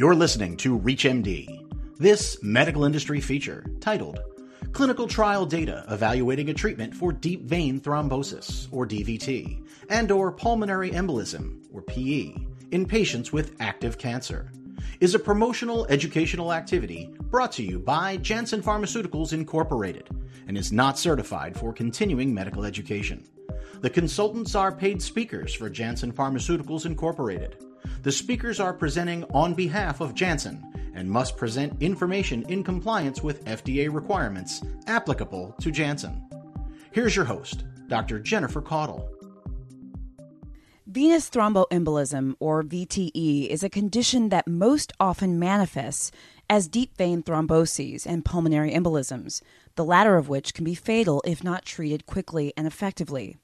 You're listening to ReachMD. This medical industry feature, titled Clinical Trial Data Evaluating a Treatment for Deep Vein Thrombosis, or DVT, and or Pulmonary Embolism, or PE, in patients with active cancer, is a promotional educational activity brought to you by Janssen Pharmaceuticals Incorporated and is not certified for continuing medical education. The consultants are paid speakers for Janssen Pharmaceuticals Incorporated. The speakers are presenting on behalf of Janssen and must present information in compliance with FDA requirements applicable to Janssen. Here's your host, Dr. Jennifer Caudle. Venous thromboembolism, or VTE, is a condition that most often manifests as deep vein thromboses and pulmonary embolisms, the latter of which can be fatal if not treated quickly and effectively.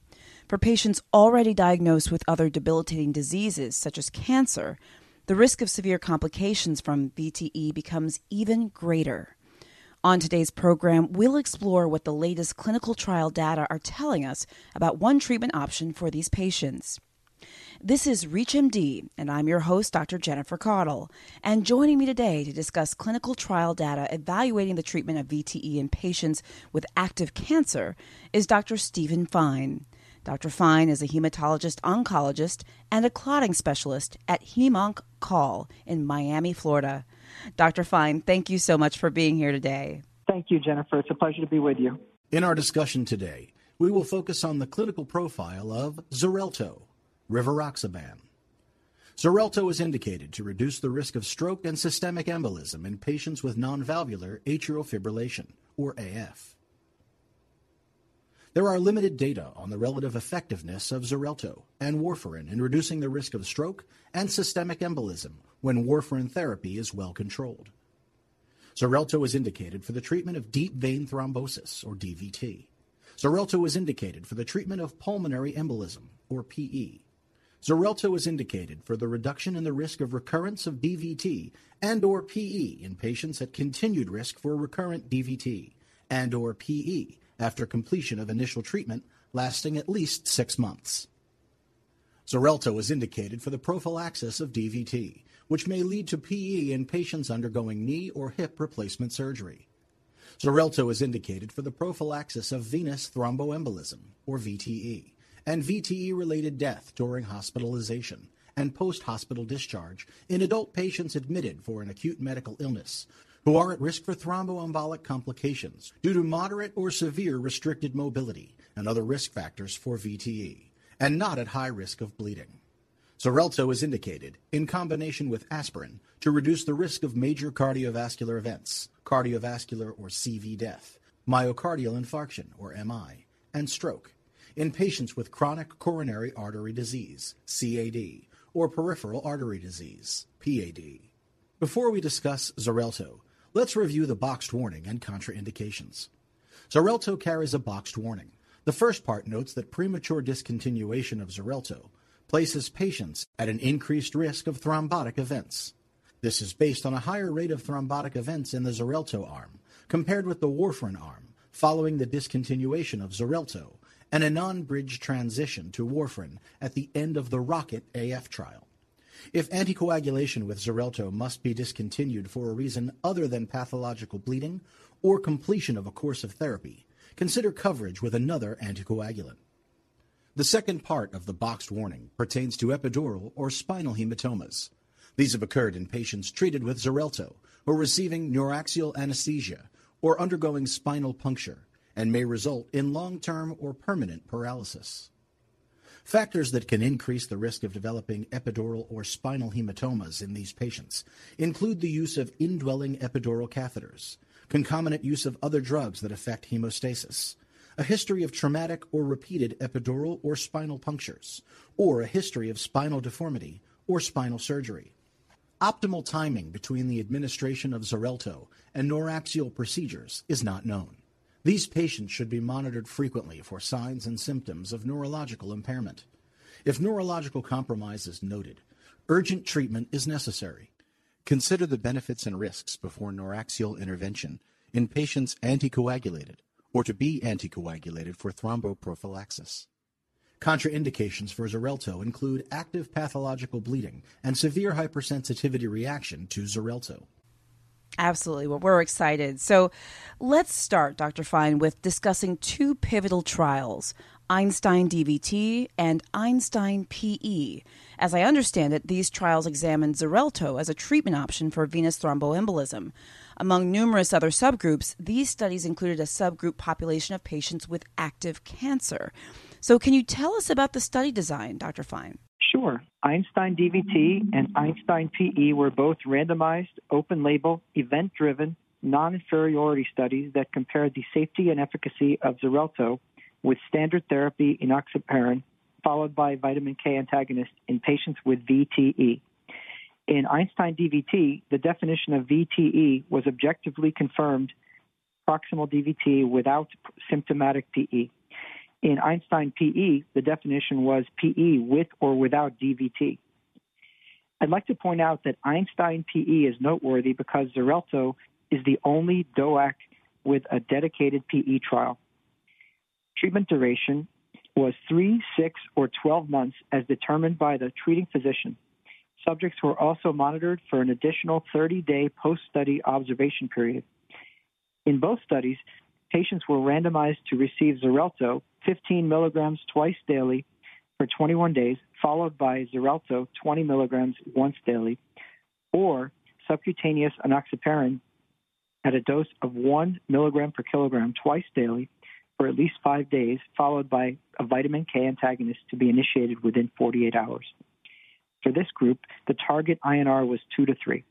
For patients already diagnosed with other debilitating diseases, such as cancer, the risk of severe complications from VTE becomes even greater. On today's program, we'll explore what the latest clinical trial data are telling us about one treatment option for these patients. This is ReachMD, and I'm your host, Dr. Jennifer Caudle. And joining me today to discuss clinical trial data evaluating the treatment of VTE in patients with active cancer is Dr. Steven Fein. Dr. Fein is a hematologist oncologist and a clotting specialist at HemOnc Call in Miami, Florida. Dr. Fein, thank you so much for being here today. Thank you, Jennifer. It's a pleasure to be with you. In our discussion today, we will focus on the clinical profile of Xarelto, rivaroxaban. Xarelto is indicated to reduce the risk of stroke and systemic embolism in patients with non-valvular atrial fibrillation, or AF. There are limited data on the relative effectiveness of Xarelto and warfarin in reducing the risk of stroke and systemic embolism when warfarin therapy is well controlled. Xarelto is indicated for the treatment of deep vein thrombosis, or DVT. Xarelto is indicated for the treatment of pulmonary embolism, or PE. Xarelto is indicated for the reduction in the risk of recurrence of DVT and or PE in patients at continued risk for recurrent DVT and or PE after completion of initial treatment lasting at least six months. Xarelto is indicated for the prophylaxis of DVT, which may lead to PE in patients undergoing knee or hip replacement surgery. Xarelto is indicated for the prophylaxis of venous thromboembolism, or VTE, and VTE-related death during hospitalization and post-hospital discharge in adult patients admitted for an acute medical illness who are at risk for thromboembolic complications due to moderate or severe restricted mobility and other risk factors for VTE, and not at high risk of bleeding. Xarelto is indicated in combination with aspirin to reduce the risk of major cardiovascular events, cardiovascular or CV death, myocardial infarction or MI, and stroke in patients with chronic coronary artery disease, CAD, or peripheral artery disease, PAD. Before we discuss Xarelto, Let's review the boxed warning and contraindications. Xarelto carries a boxed warning. The first part notes that premature discontinuation of Xarelto places patients at an increased risk of thrombotic events. This is based on a higher rate of thrombotic events in the Xarelto arm compared with the warfarin arm following the discontinuation of Xarelto and a non-bridge transition to warfarin at the end of the ROCKET AF trial. If anticoagulation with Xarelto must be discontinued for a reason other than pathological bleeding or completion of a course of therapy, consider coverage with another anticoagulant. The second part of the boxed warning pertains to epidural or spinal hematomas. These have occurred in patients treated with Xarelto or receiving neuraxial anesthesia or undergoing spinal puncture and may result in long-term or permanent paralysis. Factors that can increase the risk of developing epidural or spinal hematomas in these patients include the use of indwelling epidural catheters, concomitant use of other drugs that affect hemostasis, a history of traumatic or repeated epidural or spinal punctures, or a history of spinal deformity or spinal surgery. Optimal timing between the administration of Xarelto and neuraxial procedures is not known. These patients should be monitored frequently for signs and symptoms of neurological impairment. If neurological compromise is noted, urgent treatment is necessary. Consider the benefits and risks before neuraxial intervention in patients anticoagulated or to be anticoagulated for thromboprophylaxis. Contraindications for Xarelto include active pathological bleeding and severe hypersensitivity reaction to Xarelto. Absolutely. Well, we're excited. So let's start, Dr. Fein, with discussing two pivotal trials Einstein DVT and Einstein PE. As I understand it, these trials examined Xarelto as a treatment option for venous thromboembolism. Among numerous other subgroups, these studies included a subgroup population of patients with active cancer. So, can you tell us about the study design, Dr. Fein? Sure. Einstein DVT and Einstein PE were both randomized, open label, event driven, non inferiority studies that compared the safety and efficacy of Xarelto with standard therapy enoxaparin, followed by vitamin K antagonist in patients with VTE. In Einstein DVT, the definition of VTE was objectively confirmed proximal DVT without symptomatic PE. In Einstein PE, the definition was PE with or without DVT. I'd like to point out that Einstein PE is noteworthy because Xarelto is the only DOAC with a dedicated PE trial. Treatment duration was 3, 6, or 12 months as determined by the treating physician. Subjects were also monitored for an additional 30 day post study observation period. In both studies, patients were randomized to receive Xarelto 15 milligrams twice daily for 21 days, followed by Xarelto 20 milligrams once daily, or subcutaneous enoxaparin at a dose of 1 milligram per kilogram twice daily for at least five days, followed by a vitamin K antagonist to be initiated within 48 hours. For this group, the target INR was 2 to 3.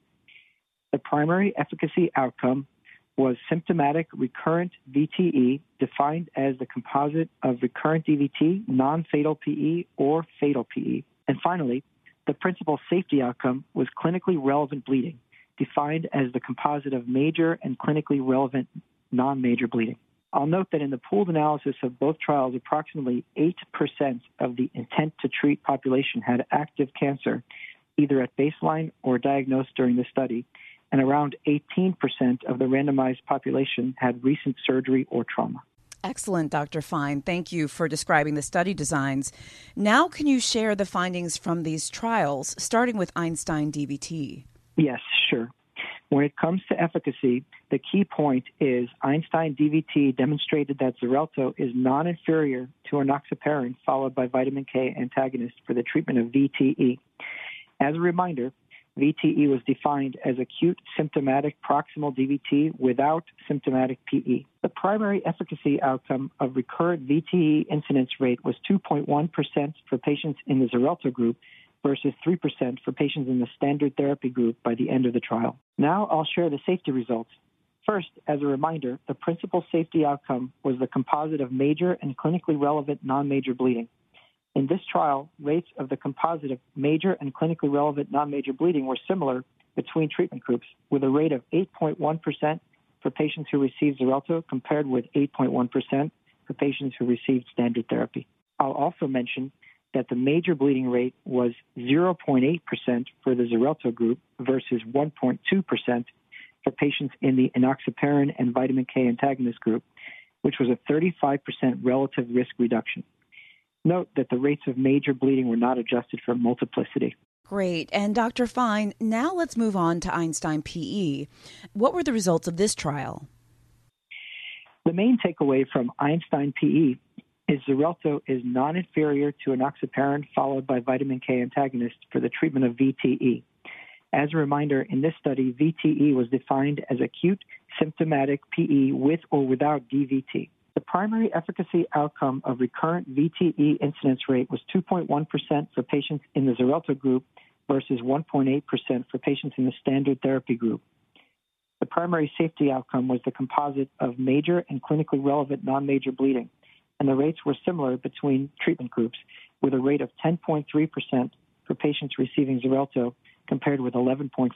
The primary efficacy outcome was symptomatic recurrent VTE, defined as the composite of recurrent DVT, non fatal PE, or fatal PE. And finally, the principal safety outcome was clinically relevant bleeding, defined as the composite of major and clinically relevant non major bleeding. I'll note that in the pooled analysis of both trials, approximately 8% of the intent to treat population had active cancer, either at baseline or diagnosed during the study, and around 18% of the randomized population had recent surgery or trauma. Excellent, Dr. Fein. Thank you for describing the study designs. Now, can you share the findings from these trials, starting with Einstein DVT? Yes, sure. When it comes to efficacy, the key point is Einstein DVT demonstrated that Xarelto is non inferior to enoxaparin followed by vitamin K antagonist for the treatment of VTE. As a reminder, VTE was defined as acute symptomatic proximal DVT without symptomatic PE. The primary efficacy outcome of recurrent VTE incidence rate was 2.1% for patients in the Xarelto group versus 3% for patients in the standard therapy group by the end of the trial. Now I'll share the safety results. First, as a reminder, the principal safety outcome was the composite of major and clinically relevant non major bleeding. In this trial, rates of the composite of major and clinically relevant non major bleeding were similar between treatment groups, with a rate of 8.1% for patients who received Xarelto compared with 8.1% for patients who received standard therapy. I'll also mention that the major bleeding rate was 0.8% for the Xarelto group versus 1.2% for patients in the enoxaparin and vitamin K antagonist group, which was a 35% relative risk reduction. Note that the rates of major bleeding were not adjusted for multiplicity. Great. And Dr. Fein, now let's move on to Einstein PE. What were the results of this trial? The main takeaway from Einstein PE is Xarelto is non inferior to enoxaparin followed by vitamin K antagonist for the treatment of VTE. As a reminder, in this study, VTE was defined as acute symptomatic PE with or without DVT. The primary efficacy outcome of recurrent VTE incidence rate was 2.1% for patients in the Xarelto group versus 1.8% for patients in the standard therapy group. The primary safety outcome was the composite of major and clinically relevant non major bleeding, and the rates were similar between treatment groups, with a rate of 10.3% for patients receiving Xarelto compared with 11.4%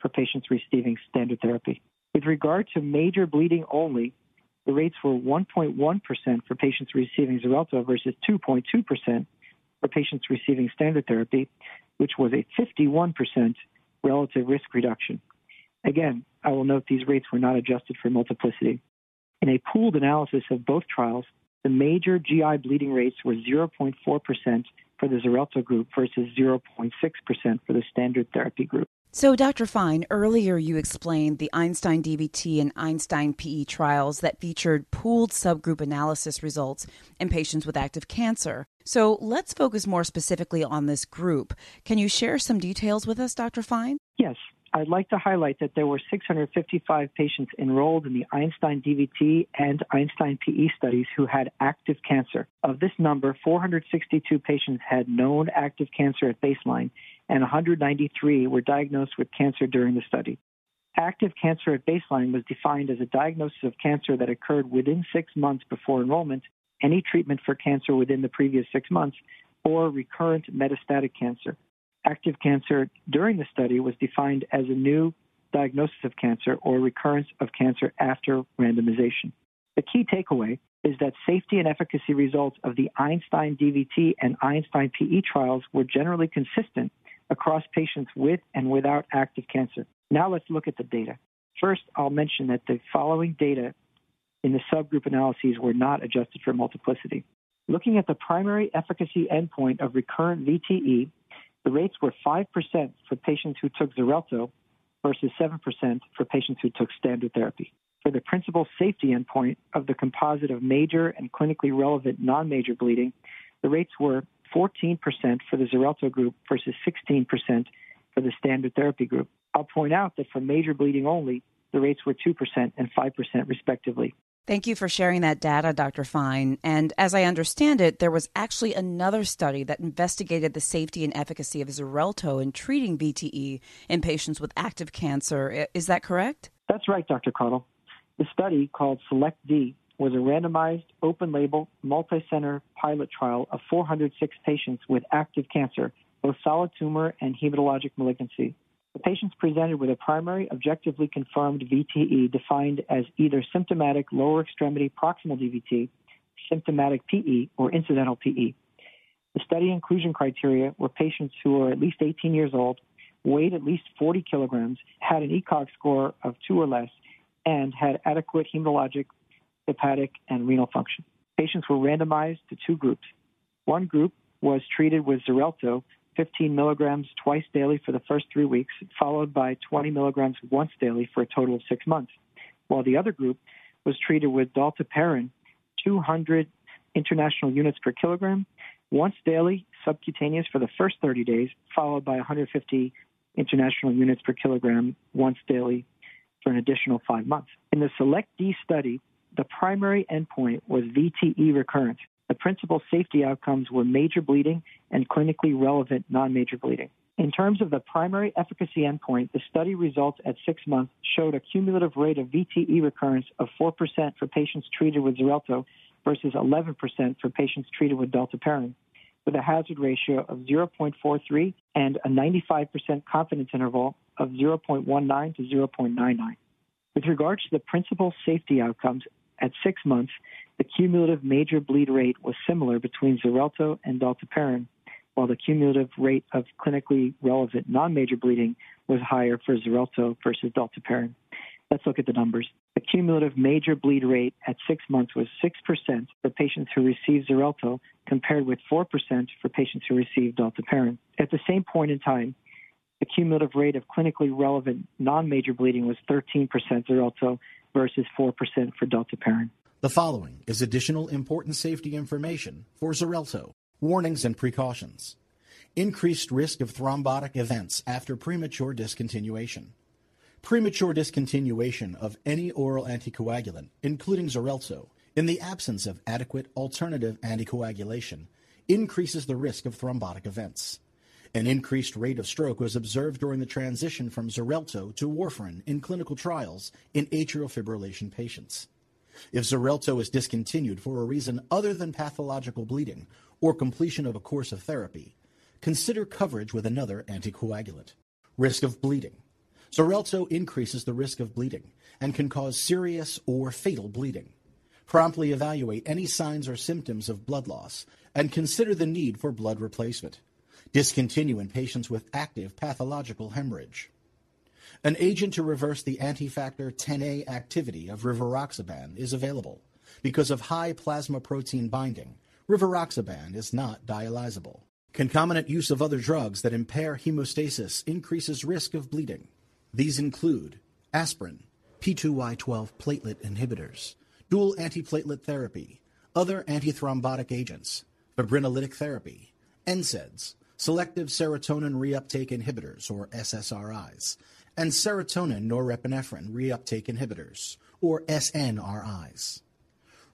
for patients receiving standard therapy. With regard to major bleeding only, the rates were 1.1% for patients receiving Xarelto versus 2.2% for patients receiving standard therapy, which was a 51% relative risk reduction. Again, I will note these rates were not adjusted for multiplicity. In a pooled analysis of both trials, The major GI bleeding rates were 0.4% for the Xarelto group versus 0.6% for the standard therapy group. So, Dr. Fein, earlier you explained the Einstein DVT and Einstein PE trials that featured pooled subgroup analysis results in patients with active cancer. So, let's focus more specifically on this group. Can you share some details with us, Dr. Fein? Yes. I'd like to highlight that there were 655 patients enrolled in the Einstein DVT and Einstein PE studies who had active cancer. Of this number, 462 patients had known active cancer at baseline, and 193 were diagnosed with cancer during the study. Active cancer at baseline was defined as a diagnosis of cancer that occurred within six months before enrollment, any treatment for cancer within the previous six months, or recurrent metastatic cancer active cancer during the study was defined as a new diagnosis of cancer or recurrence of cancer after randomization. The key takeaway is that safety and efficacy results of the Einstein DVT and Einstein PE trials were generally consistent across patients with and without active cancer. Now let's look at the data. First, I'll mention that the following data in the subgroup analyses were not adjusted for multiplicity. Looking at the primary efficacy endpoint of recurrent VTE, the rates were 5% for patients who took Xarelto versus 7% for patients who took standard therapy. For the principal safety endpoint of the composite of major and clinically relevant non major bleeding, the rates were 14% for the Xarelto group versus 16% for the standard therapy group. I'll point out that for major bleeding only, the rates were 2% and 5% respectively. Thank you for sharing that data, Dr. Fein. And as I understand it, there was actually another study that investigated the safety and efficacy of Xarelto in treating VTE in patients with active cancer. Is that correct? That's right, Dr. Caudle. The study, called Select D, was a randomized, open label, multi center pilot trial of 406 patients with active cancer, both solid tumor and hematologic malignancy. The patients presented with a primary objectively confirmed VTE defined as either symptomatic lower extremity proximal DVT, symptomatic PE, or incidental PE. The study inclusion criteria were patients who were at least 18 years old, weighed at least 40 kilograms, had an ECOG score of 2 or less, and had adequate hematologic, hepatic, and renal function. Patients were randomized to two groups. One group was treated with Xarelto 15 milligrams twice daily for the first three weeks, followed by 20 milligrams once daily for a total of six months, while the other group was treated with dalteparin, 200 international units per kilogram, once daily subcutaneous for the first 30 days, followed by 150 international units per kilogram once daily for an additional five months. In the Select D study, the primary endpoint was VTE recurrence, the principal safety outcomes were major bleeding and clinically relevant non major bleeding. In terms of the primary efficacy endpoint, the study results at six months showed a cumulative rate of VTE recurrence of 4% for patients treated with Xarelto versus 11% for patients treated with dalteparin, with a hazard ratio of 0.43 and a 95% confidence interval of 0.19 to 0.99. With regards to the principal safety outcomes, at six months, the cumulative major bleed rate was similar between Xarelto and dalteparin, while the cumulative rate of clinically relevant non-major bleeding was higher for Xarelto versus dalteparin. Let's look at the numbers. The cumulative major bleed rate at six months was 6% for patients who received Xarelto, compared with 4% for patients who received dalteparin. At the same point in time, the cumulative rate of clinically relevant non-major bleeding was 13% Xarelto versus 4% for dalteparin. The following is additional important safety information for Xarelto. Warnings and precautions. Increased risk of thrombotic events after premature discontinuation. Premature discontinuation of any oral anticoagulant, including Xarelto, in the absence of adequate alternative anticoagulation, increases the risk of thrombotic events. An increased rate of stroke was observed during the transition from Xarelto to warfarin in clinical trials in atrial fibrillation patients. If Xarelto is discontinued for a reason other than pathological bleeding or completion of a course of therapy, consider coverage with another anticoagulant. Risk of bleeding. Xarelto increases the risk of bleeding and can cause serious or fatal bleeding. Promptly evaluate any signs or symptoms of blood loss and consider the need for blood replacement. Discontinue in patients with active pathological hemorrhage. An agent to reverse the antifactor 10A activity of rivaroxaban is available. Because of high plasma protein binding, rivaroxaban is not dialyzable. Concomitant use of other drugs that impair hemostasis increases risk of bleeding. These include aspirin, P2Y12 platelet inhibitors, dual antiplatelet therapy, other antithrombotic agents, fibrinolytic therapy, NSAIDs, selective serotonin reuptake inhibitors, or SSRIs, and serotonin norepinephrine reuptake inhibitors, or SNRIs.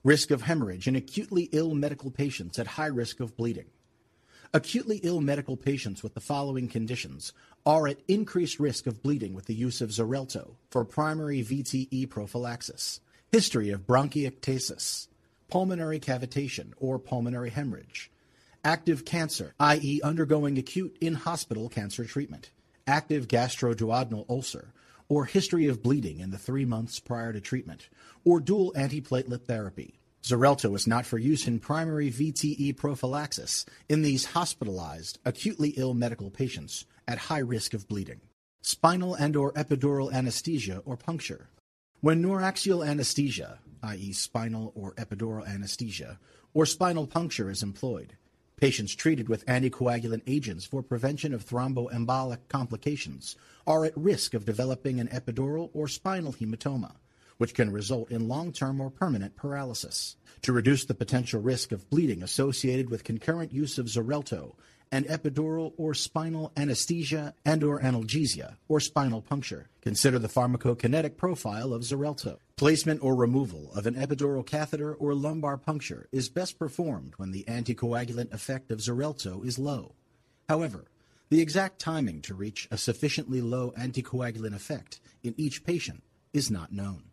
Risk of hemorrhage in acutely ill medical patients at high risk of bleeding. Acutely ill medical patients with the following conditions are at increased risk of bleeding with the use of Xarelto for primary VTE prophylaxis, history of bronchiectasis, pulmonary cavitation or pulmonary hemorrhage, active cancer, i.e., undergoing acute in hospital cancer treatment, active gastroduodenal ulcer, or history of bleeding in the three months prior to treatment, or dual antiplatelet therapy. Xarelto is not for use in primary VTE prophylaxis in these hospitalized, acutely ill medical patients at high risk of bleeding. Spinal and or epidural anesthesia or puncture. When neuraxial anesthesia, i.e. spinal or epidural anesthesia, or spinal puncture is employed, Patients treated with anticoagulant agents for prevention of thromboembolic complications are at risk of developing an epidural or spinal hematoma, which can result in long-term or permanent paralysis. To reduce the potential risk of bleeding associated with concurrent use of Xarelto and epidural or spinal anesthesia and or analgesia or spinal puncture. Consider the pharmacokinetic profile of Xarelto. Placement or removal of an epidural catheter or lumbar puncture is best performed when the anticoagulant effect of Xarelto is low. However, the exact timing to reach a sufficiently low anticoagulant effect in each patient is not known.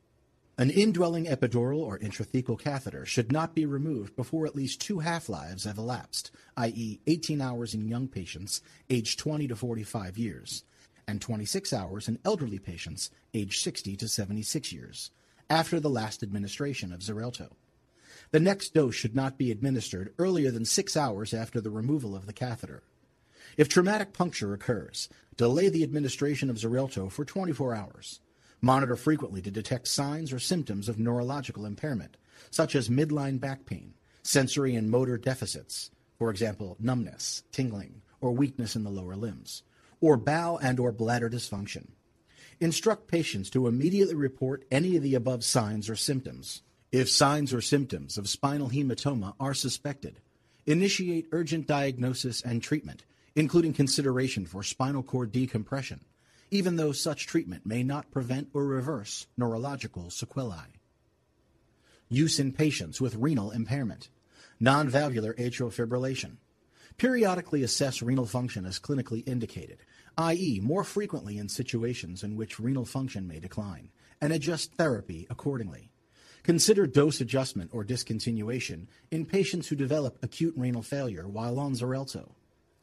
An indwelling epidural or intrathecal catheter should not be removed before at least two half-lives have elapsed, i.e. 18 hours in young patients aged 20 to 45 years, and 26 hours in elderly patients aged 60 to 76 years, after the last administration of Xarelto. The next dose should not be administered earlier than six hours after the removal of the catheter. If traumatic puncture occurs, delay the administration of Xarelto for 24 hours. Monitor frequently to detect signs or symptoms of neurological impairment, such as midline back pain, sensory and motor deficits, for example, numbness, tingling, or weakness in the lower limbs, or bowel and or bladder dysfunction. Instruct patients to immediately report any of the above signs or symptoms. If signs or symptoms of spinal hematoma are suspected, initiate urgent diagnosis and treatment, including consideration for spinal cord decompression, even though such treatment may not prevent or reverse neurological sequelae. Use in patients with renal impairment. Non-valvular atrial fibrillation. Periodically assess renal function as clinically indicated, i.e., more frequently in situations in which renal function may decline, and adjust therapy accordingly. Consider dose adjustment or discontinuation in patients who develop acute renal failure while on Xarelto.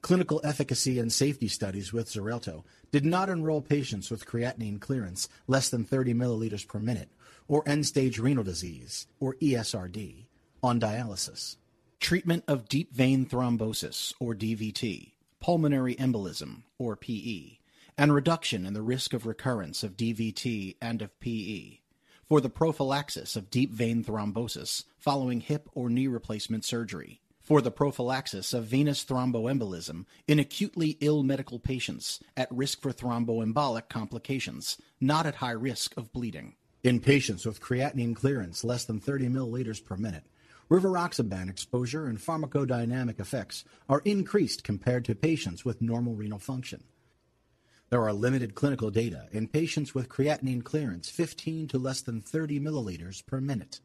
Clinical efficacy and safety studies with Xarelto did not enroll patients with creatinine clearance less than 30 milliliters per minute or end-stage renal disease, or ESRD, on dialysis. Treatment of deep vein thrombosis, or DVT, pulmonary embolism, or PE, and reduction in the risk of recurrence of DVT and of PE for the prophylaxis of deep vein thrombosis following hip or knee replacement surgery for the prophylaxis of venous thromboembolism in acutely ill medical patients at risk for thromboembolic complications, not at high risk of bleeding. In patients with creatinine clearance less than 30 milliliters per minute, rivaroxaban exposure and pharmacodynamic effects are increased compared to patients with normal renal function. There are limited clinical data in patients with creatinine clearance 15 to less than 30 milliliters per minute.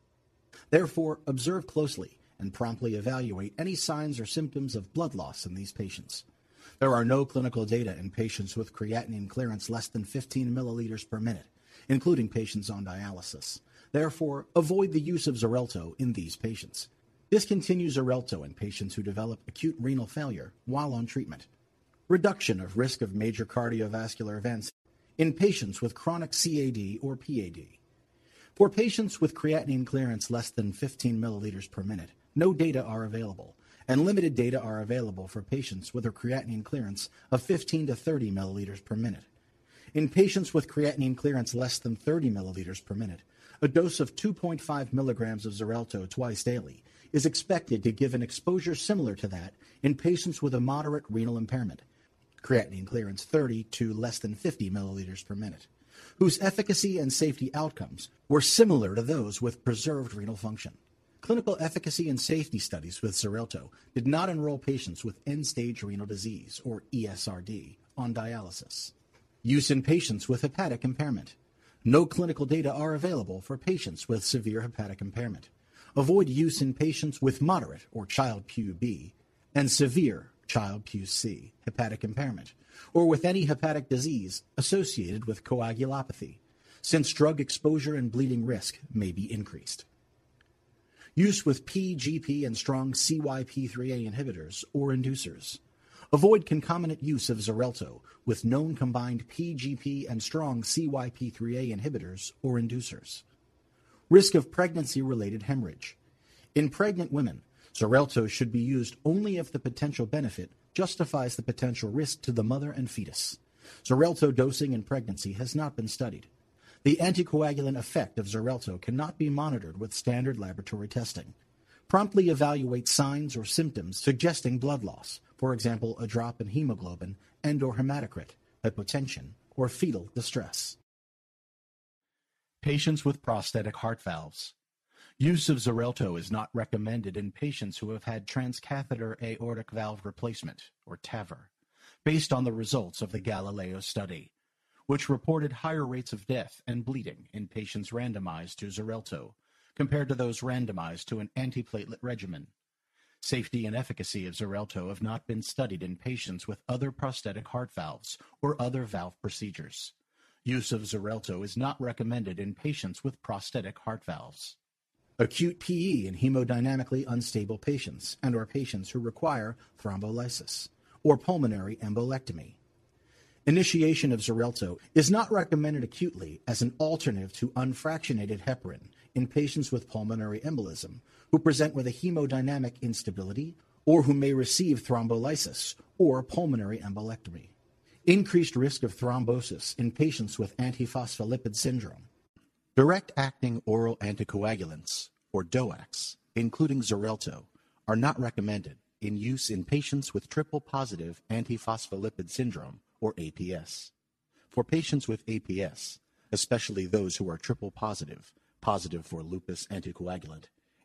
Therefore, observe closely and promptly evaluate any signs or symptoms of blood loss in these patients. There are no clinical data in patients with creatinine clearance less than 15 milliliters per minute, including patients on dialysis. Therefore, avoid the use of Xarelto in these patients. Discontinue Xarelto in patients who develop acute renal failure while on treatment. Reduction of risk of major cardiovascular events in patients with chronic CAD or PAD. For patients with creatinine clearance less than 15 milliliters per minute, no data are available, and limited data are available for patients with a creatinine clearance of 15 to 30 milliliters per minute. In patients with creatinine clearance less than 30 milliliters per minute, a dose of 2.5 milligrams of Xarelto twice daily is expected to give an exposure similar to that in patients with a moderate renal impairment, creatinine clearance 30 to less than 50 milliliters per minute, whose efficacy and safety outcomes were similar to those with preserved renal function. Clinical efficacy and safety studies with Xarelto did not enroll patients with end-stage renal disease, or ESRD, on dialysis. Use in patients with hepatic impairment. No clinical data are available for patients with severe hepatic impairment. Avoid use in patients with moderate or Child-Pugh B and severe Child-Pugh C hepatic impairment, or with any hepatic disease associated with coagulopathy, since drug exposure and bleeding risk may be increased. Use with PGP and strong CYP3A inhibitors or inducers. Avoid concomitant use of Xarelto with known combined PGP and strong CYP3A inhibitors or inducers. Risk of pregnancy-related hemorrhage. In pregnant women, Xarelto should be used only if the potential benefit justifies the potential risk to the mother and fetus. Xarelto dosing in pregnancy has not been studied. The anticoagulant effect of Xarelto cannot be monitored with standard laboratory testing. Promptly evaluate signs or symptoms suggesting blood loss, for example, a drop in hemoglobin and/or hematocrit, hypotension, or fetal distress. Patients with prosthetic heart valves. Use of Xarelto is not recommended in patients who have had transcatheter aortic valve replacement, or TAVR, based on the results of the Galileo study, which reported higher rates of death and bleeding in patients randomized to Xarelto compared to those randomized to an antiplatelet regimen. Safety and efficacy of Xarelto have not been studied in patients with other prosthetic heart valves or other valve procedures. Use of Xarelto is not recommended in patients with prosthetic heart valves. Acute PE in hemodynamically unstable patients and/or patients who require thrombolysis or pulmonary embolectomy. Initiation of Xarelto is not recommended acutely as an alternative to unfractionated heparin in patients with pulmonary embolism who present with a hemodynamic instability or who may receive thrombolysis or pulmonary embolectomy. Increased risk of thrombosis in patients with antiphospholipid syndrome. Direct-acting oral anticoagulants, or DOACs, including Xarelto, are not recommended in use in patients with triple-positive antiphospholipid syndrome, or APS. For patients with APS, especially those who are triple positive for lupus anticoagulant,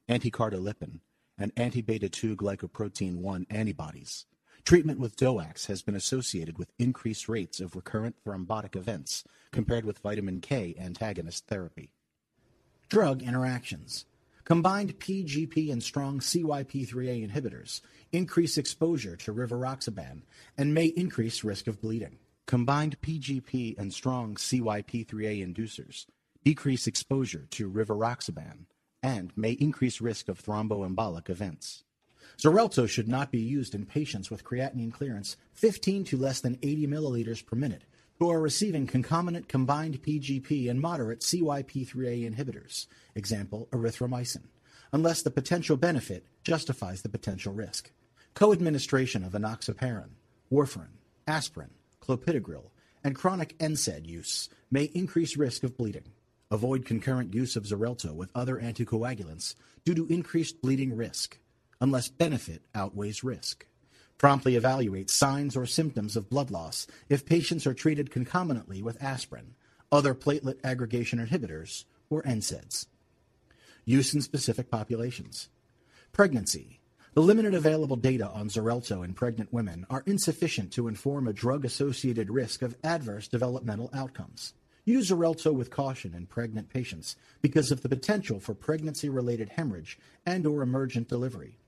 anticardiolipin, and anti-beta-2 glycoprotein 1 antibodies, treatment with DOACs has been associated with increased rates of recurrent thrombotic events compared with vitamin K antagonist therapy. Drug interactions. Combined PGP and strong CYP3A inhibitors increase exposure to rivaroxaban and may increase risk of bleeding. Combined PGP and strong CYP3A inducers decrease exposure to rivaroxaban and may increase risk of thromboembolic events. Xarelto should not be used in patients with creatinine clearance 15 to less than 80 milliliters per minute who are receiving concomitant combined PGP and moderate CYP3A inhibitors, example, erythromycin, unless the potential benefit justifies the potential risk. Co-administration of enoxaparin, warfarin, aspirin, clopidogrel, and chronic NSAID use may increase risk of bleeding. Avoid concurrent use of Xarelto with other anticoagulants due to increased bleeding risk, unless benefit outweighs risk. Promptly evaluate signs or symptoms of blood loss if patients are treated concomitantly with aspirin, other platelet aggregation inhibitors, or NSAIDs. Use in specific populations. Pregnancy. The limited available data on Xarelto in pregnant women are insufficient to inform a drug-associated risk of adverse developmental outcomes. Use Xarelto with caution in pregnant patients because of the potential for pregnancy-related hemorrhage and/or emergent delivery.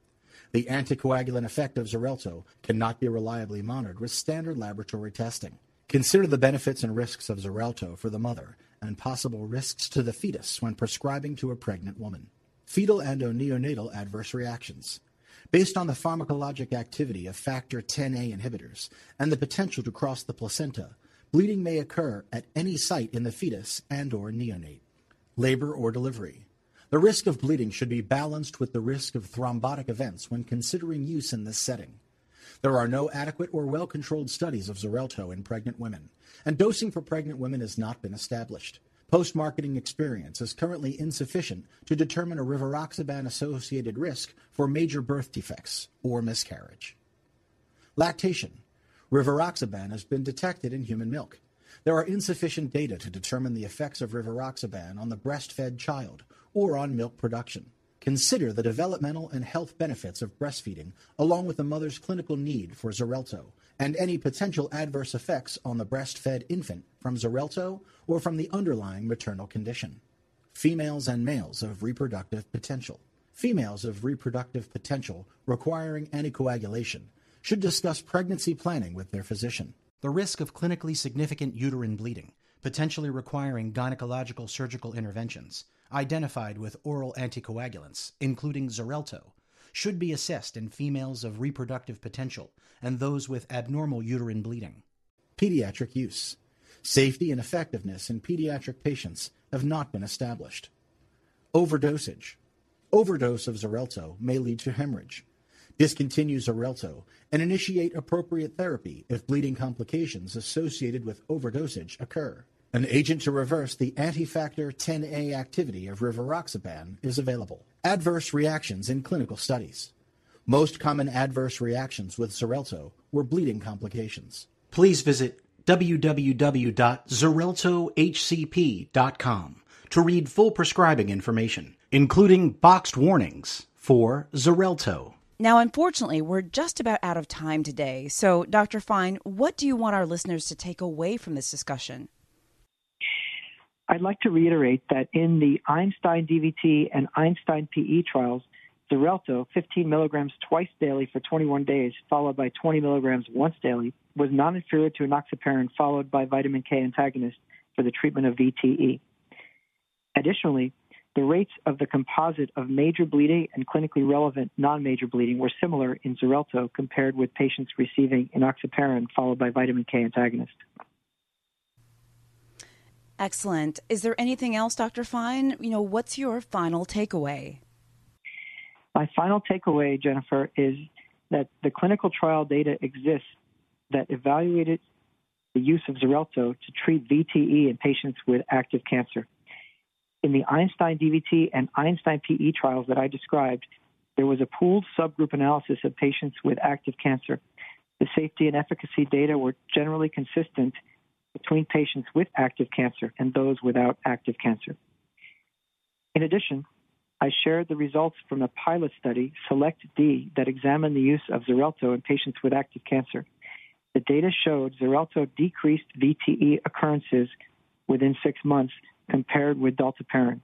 The anticoagulant effect of Xarelto cannot be reliably monitored with standard laboratory testing. Consider the benefits and risks of Xarelto for the mother and possible risks to the fetus when prescribing to a pregnant woman. Fetal and/or neonatal adverse reactions. Based on the pharmacologic activity of factor Xa inhibitors and the potential to cross the placenta, bleeding may occur at any site in the fetus and/or neonate. Labor or delivery. The risk of bleeding should be balanced with the risk of thrombotic events when considering use in this setting. There are no adequate or well controlled studies of Xarelto in pregnant women, and dosing for pregnant women has not been established. Post marketing experience is currently insufficient to determine a rivaroxaban associated risk for major birth defects or miscarriage. Lactation. Rivaroxaban has been detected in human milk. There are insufficient data to determine the effects of rivaroxaban on the breastfed child or on milk production. Consider the developmental and health benefits of breastfeeding, along with the mother's clinical need for Xarelto, and any potential adverse effects on the breastfed infant from Xarelto or from the underlying maternal condition. Females and males of reproductive potential. Females of reproductive potential requiring anticoagulation should discuss pregnancy planning with their physician. The risk of clinically significant uterine bleeding, potentially requiring gynecological surgical interventions, identified with oral anticoagulants, including Xarelto, should be assessed in females of reproductive potential and those with abnormal uterine bleeding. Pediatric use. Safety and effectiveness in pediatric patients have not been established. Overdosage. Overdose of Xarelto may lead to hemorrhage. Discontinue Xarelto and initiate appropriate therapy if bleeding complications associated with overdosage occur. An agent to reverse the anti-factor 10A activity of rivaroxaban is available. Adverse reactions in clinical studies. Most common adverse reactions with Xarelto were bleeding complications. Please visit www.xareltohcp.com to read full prescribing information, including boxed warnings for Xarelto. Now, unfortunately, we're just about out of time today. So, Dr. Fein, what do you want our listeners to take away from this discussion? I'd like to reiterate that in the Einstein DVT and Einstein PE trials, Xarelto, 15 milligrams twice daily for 21 days, followed by 20 milligrams once daily, was non inferior to enoxaparin, followed by vitamin K antagonist for the treatment of VTE. Additionally, the rates of the composite of major bleeding and clinically relevant non major bleeding were similar in Xarelto compared with patients receiving enoxaparin, followed by vitamin K antagonist. Excellent. Is there anything else, Dr. Fein? You know, what's your final takeaway? My final takeaway, Jennifer, is that the clinical trial data exists that evaluated the use of Xarelto to treat VTE in patients with active cancer. In the Einstein DVT and Einstein PE trials that I described, there was a pooled subgroup analysis of patients with active cancer. The safety and efficacy data were generally consistent between patients with active cancer and those without active cancer. In addition, I shared the results from a pilot study, Select D, that examined the use of Xarelto in patients with active cancer. The data showed Xarelto decreased VTE occurrences within six months compared with dalteparin.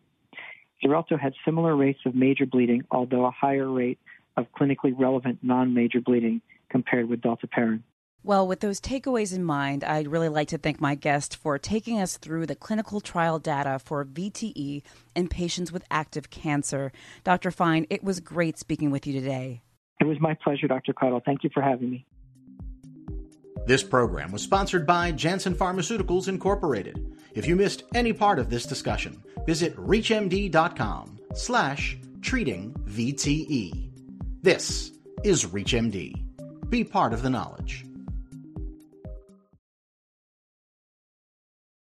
Xarelto had similar rates of major bleeding, although a higher rate of clinically relevant non-major bleeding compared with dalteparin. Well, with those takeaways in mind, I'd really like to thank my guest for taking us through the clinical trial data for VTE in patients with active cancer. Dr. Fein, it was great speaking with you today. It was my pleasure, Dr. Caudle. Thank you for having me. This program was sponsored by Janssen Pharmaceuticals Incorporated. If you missed any part of this discussion, visit reachmd.com slash treating VTE. This is ReachMD. Be part of the knowledge.